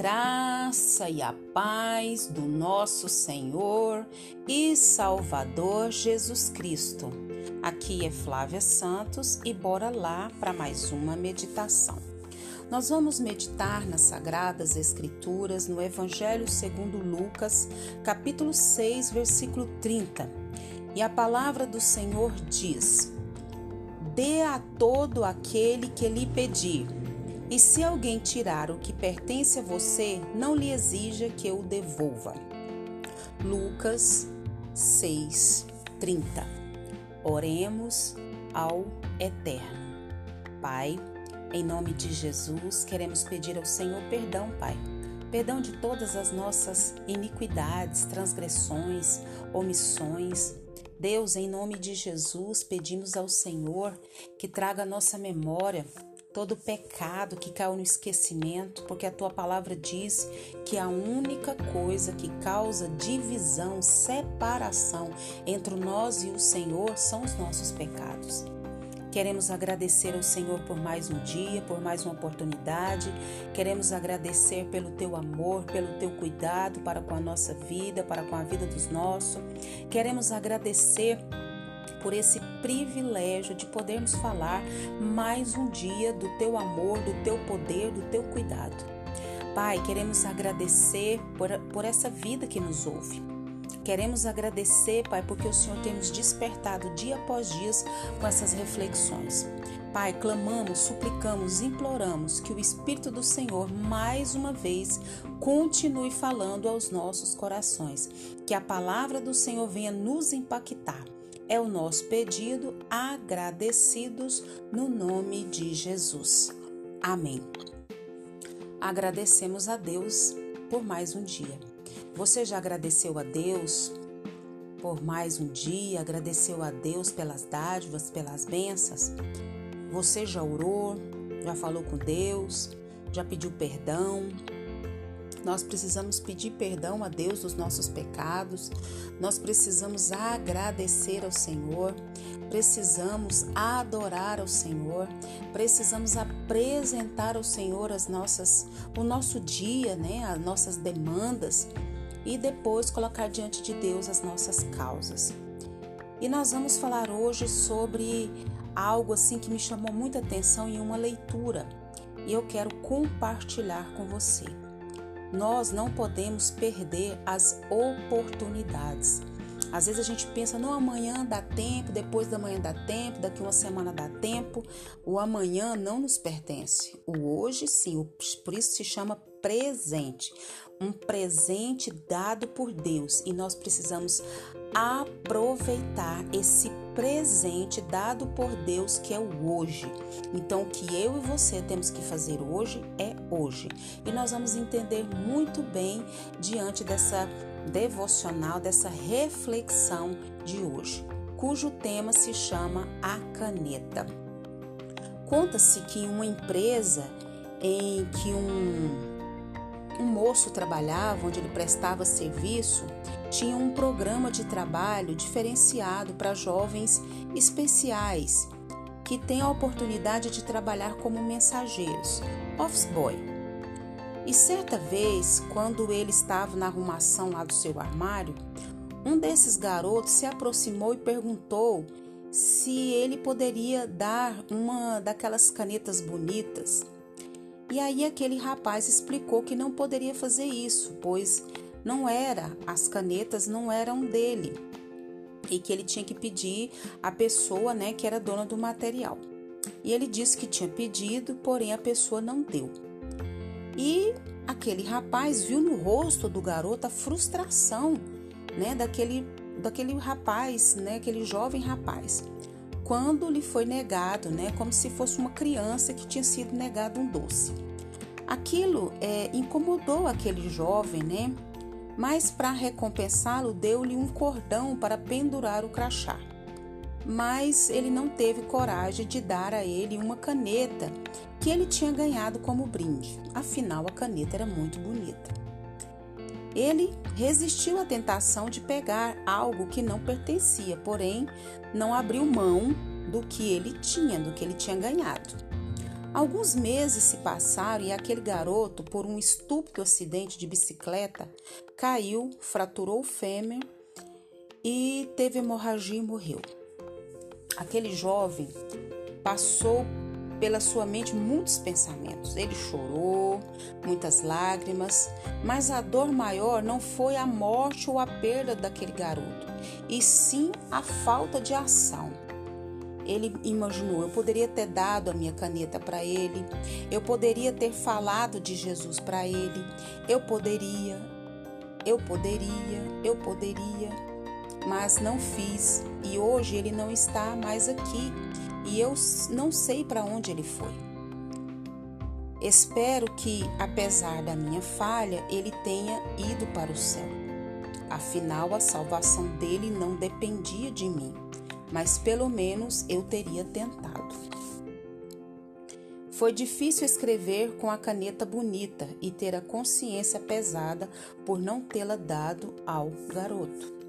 graça e a paz do nosso Senhor e Salvador Jesus Cristo. Aqui é Flávia Santos e bora lá para mais uma meditação. Nós vamos meditar nas Sagradas Escrituras no Evangelho segundo Lucas, capítulo 6, versículo 30. E a palavra do Senhor diz: Dê a todo aquele que lhe pedir e se alguém tirar o que pertence a você, não lhe exija que o devolva. Lucas 6:30. Oremos ao Eterno. Pai, em nome de Jesus, queremos pedir ao Senhor perdão, Pai. Perdão de todas as nossas iniquidades, transgressões, omissões. Deus, em nome de Jesus, pedimos ao Senhor que traga a nossa memória todo pecado que caiu no esquecimento, porque a tua palavra diz que a única coisa que causa divisão, separação entre nós e o Senhor são os nossos pecados. Queremos agradecer ao Senhor por mais um dia, por mais uma oportunidade. Queremos agradecer pelo teu amor, pelo teu cuidado para com a nossa vida, para com a vida dos nossos. Queremos agradecer por esse privilégio de podermos falar mais um dia do teu amor, do teu poder, do teu cuidado. Pai, queremos agradecer por, por essa vida que nos ouve. Queremos agradecer, Pai, porque o Senhor tem nos despertado dia após dia com essas reflexões. Pai, clamamos, suplicamos, imploramos que o Espírito do Senhor mais uma vez continue falando aos nossos corações, que a palavra do Senhor venha nos impactar é o nosso pedido, agradecidos no nome de Jesus. Amém. Agradecemos a Deus por mais um dia. Você já agradeceu a Deus por mais um dia? Agradeceu a Deus pelas dádivas, pelas bênçãos? Você já orou? Já falou com Deus? Já pediu perdão? Nós precisamos pedir perdão a Deus dos nossos pecados, nós precisamos agradecer ao Senhor, precisamos adorar ao Senhor, precisamos apresentar ao Senhor as nossas, o nosso dia, né, as nossas demandas e depois colocar diante de Deus as nossas causas. E nós vamos falar hoje sobre algo assim que me chamou muita atenção em uma leitura. E eu quero compartilhar com você. Nós não podemos perder as oportunidades. Às vezes a gente pensa, não, amanhã dá tempo, depois da manhã dá tempo, daqui uma semana dá tempo. O amanhã não nos pertence. O hoje sim, por isso se chama presente. Um presente dado por Deus e nós precisamos aproveitar esse presente dado por Deus que é o hoje. Então, o que eu e você temos que fazer hoje é hoje. E nós vamos entender muito bem diante dessa devocional, dessa reflexão de hoje, cujo tema se chama a caneta. Conta-se que uma empresa em que um um moço trabalhava, onde ele prestava serviço, tinha um programa de trabalho diferenciado para jovens especiais que têm a oportunidade de trabalhar como mensageiros, office boy. E certa vez, quando ele estava na arrumação lá do seu armário, um desses garotos se aproximou e perguntou se ele poderia dar uma daquelas canetas bonitas e aí aquele rapaz explicou que não poderia fazer isso, pois não era, as canetas não eram dele e que ele tinha que pedir a pessoa, né, que era dona do material. E ele disse que tinha pedido, porém a pessoa não deu. E aquele rapaz viu no rosto do garoto a frustração, né, daquele daquele rapaz, né, aquele jovem rapaz quando lhe foi negado, né, como se fosse uma criança que tinha sido negado um doce. Aquilo é, incomodou aquele jovem, né? Mas para recompensá-lo, deu-lhe um cordão para pendurar o crachá. Mas ele não teve coragem de dar a ele uma caneta que ele tinha ganhado como brinde. Afinal, a caneta era muito bonita. Ele resistiu à tentação de pegar algo que não pertencia, porém não abriu mão do que ele tinha, do que ele tinha ganhado. Alguns meses se passaram e aquele garoto, por um estúpido acidente de bicicleta, caiu, fraturou o fêmur e teve hemorragia e morreu. Aquele jovem passou pela sua mente muitos pensamentos. Ele chorou, muitas lágrimas, mas a dor maior não foi a morte ou a perda daquele garoto, e sim a falta de ação. Ele imaginou: eu poderia ter dado a minha caneta para ele, eu poderia ter falado de Jesus para ele, eu poderia, eu poderia, eu poderia, mas não fiz e hoje ele não está mais aqui e eu não sei para onde ele foi. Espero que, apesar da minha falha, ele tenha ido para o céu. Afinal, a salvação dele não dependia de mim, mas pelo menos eu teria tentado. Foi difícil escrever com a caneta bonita e ter a consciência pesada por não tê-la dado ao garoto.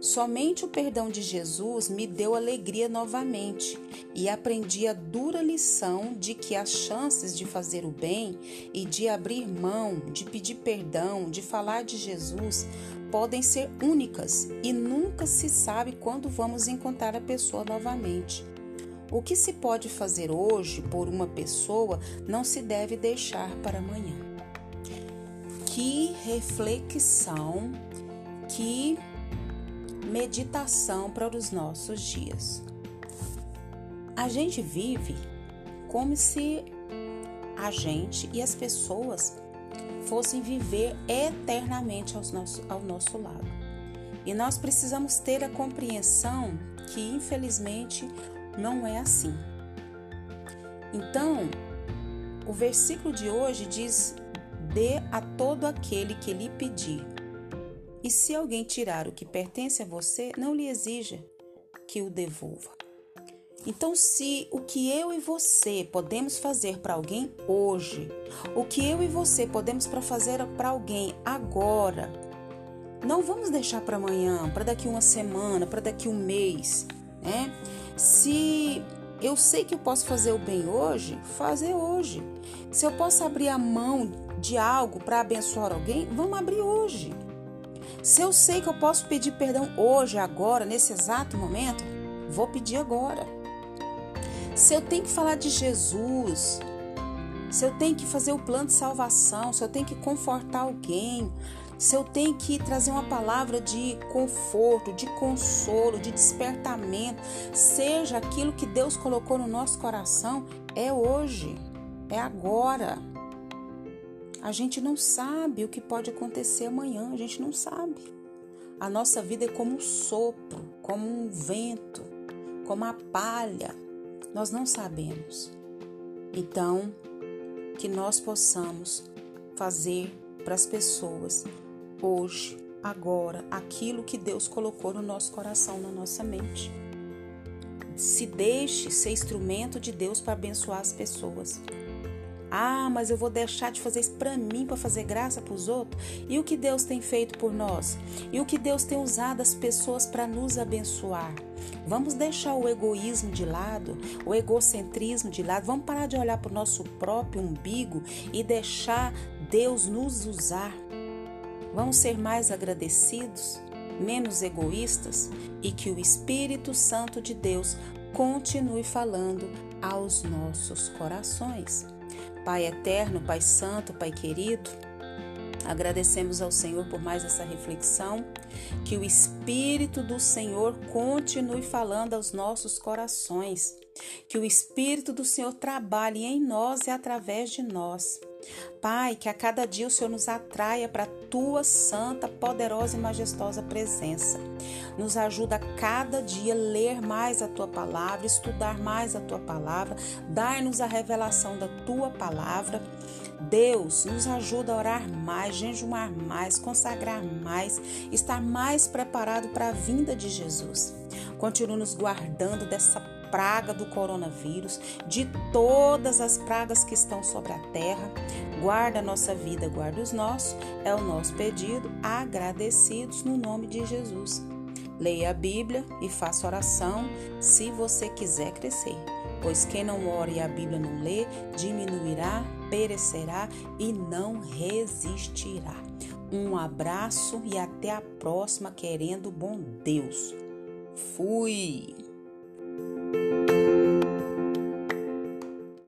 Somente o perdão de Jesus me deu alegria novamente e aprendi a dura lição de que as chances de fazer o bem e de abrir mão, de pedir perdão, de falar de Jesus podem ser únicas e nunca se sabe quando vamos encontrar a pessoa novamente. O que se pode fazer hoje por uma pessoa não se deve deixar para amanhã. Que reflexão, que meditação para os nossos dias. A gente vive como se a gente e as pessoas fossem viver eternamente ao nosso, ao nosso lado. E nós precisamos ter a compreensão que, infelizmente, não é assim. Então, o versículo de hoje diz: Dê a todo aquele que lhe pedir. E se alguém tirar o que pertence a você, não lhe exija que o devolva. Então, se o que eu e você podemos fazer para alguém hoje, o que eu e você podemos para fazer para alguém agora, não vamos deixar para amanhã, para daqui uma semana, para daqui um mês, né? Se eu sei que eu posso fazer o bem hoje, fazer hoje. Se eu posso abrir a mão de algo para abençoar alguém, vamos abrir hoje. Se eu sei que eu posso pedir perdão hoje, agora, nesse exato momento, vou pedir agora. Se eu tenho que falar de Jesus, se eu tenho que fazer o plano de salvação, se eu tenho que confortar alguém, se eu tenho que trazer uma palavra de conforto, de consolo, de despertamento, seja aquilo que Deus colocou no nosso coração, é hoje, é agora. A gente não sabe o que pode acontecer amanhã, a gente não sabe. A nossa vida é como um sopro, como um vento, como a palha. Nós não sabemos. Então, que nós possamos fazer para as pessoas hoje, agora, aquilo que Deus colocou no nosso coração, na nossa mente. Se deixe ser instrumento de Deus para abençoar as pessoas. Ah, mas eu vou deixar de fazer isso para mim, para fazer graça para os outros? E o que Deus tem feito por nós? E o que Deus tem usado as pessoas para nos abençoar? Vamos deixar o egoísmo de lado, o egocentrismo de lado, vamos parar de olhar para o nosso próprio umbigo e deixar Deus nos usar. Vamos ser mais agradecidos, menos egoístas e que o Espírito Santo de Deus continue falando aos nossos corações. Pai eterno, Pai santo, Pai querido, agradecemos ao Senhor por mais essa reflexão. Que o Espírito do Senhor continue falando aos nossos corações. Que o Espírito do Senhor trabalhe em nós e através de nós. Pai, que a cada dia o Senhor nos atraia para a tua santa, poderosa e majestosa presença. Nos ajuda a cada dia ler mais a tua palavra, estudar mais a tua palavra, dar-nos a revelação da tua palavra. Deus nos ajuda a orar mais, jejumar mais, consagrar mais, estar mais preparado para a vinda de Jesus. Continua nos guardando dessa praga do coronavírus, de todas as pragas que estão sobre a terra. Guarda a nossa vida, guarda os nossos, é o nosso pedido, agradecidos no nome de Jesus. Leia a Bíblia e faça oração se você quiser crescer. Pois quem não ora e a Bíblia não lê, diminuirá, perecerá e não resistirá. Um abraço e até a próxima, querendo bom Deus. Fui!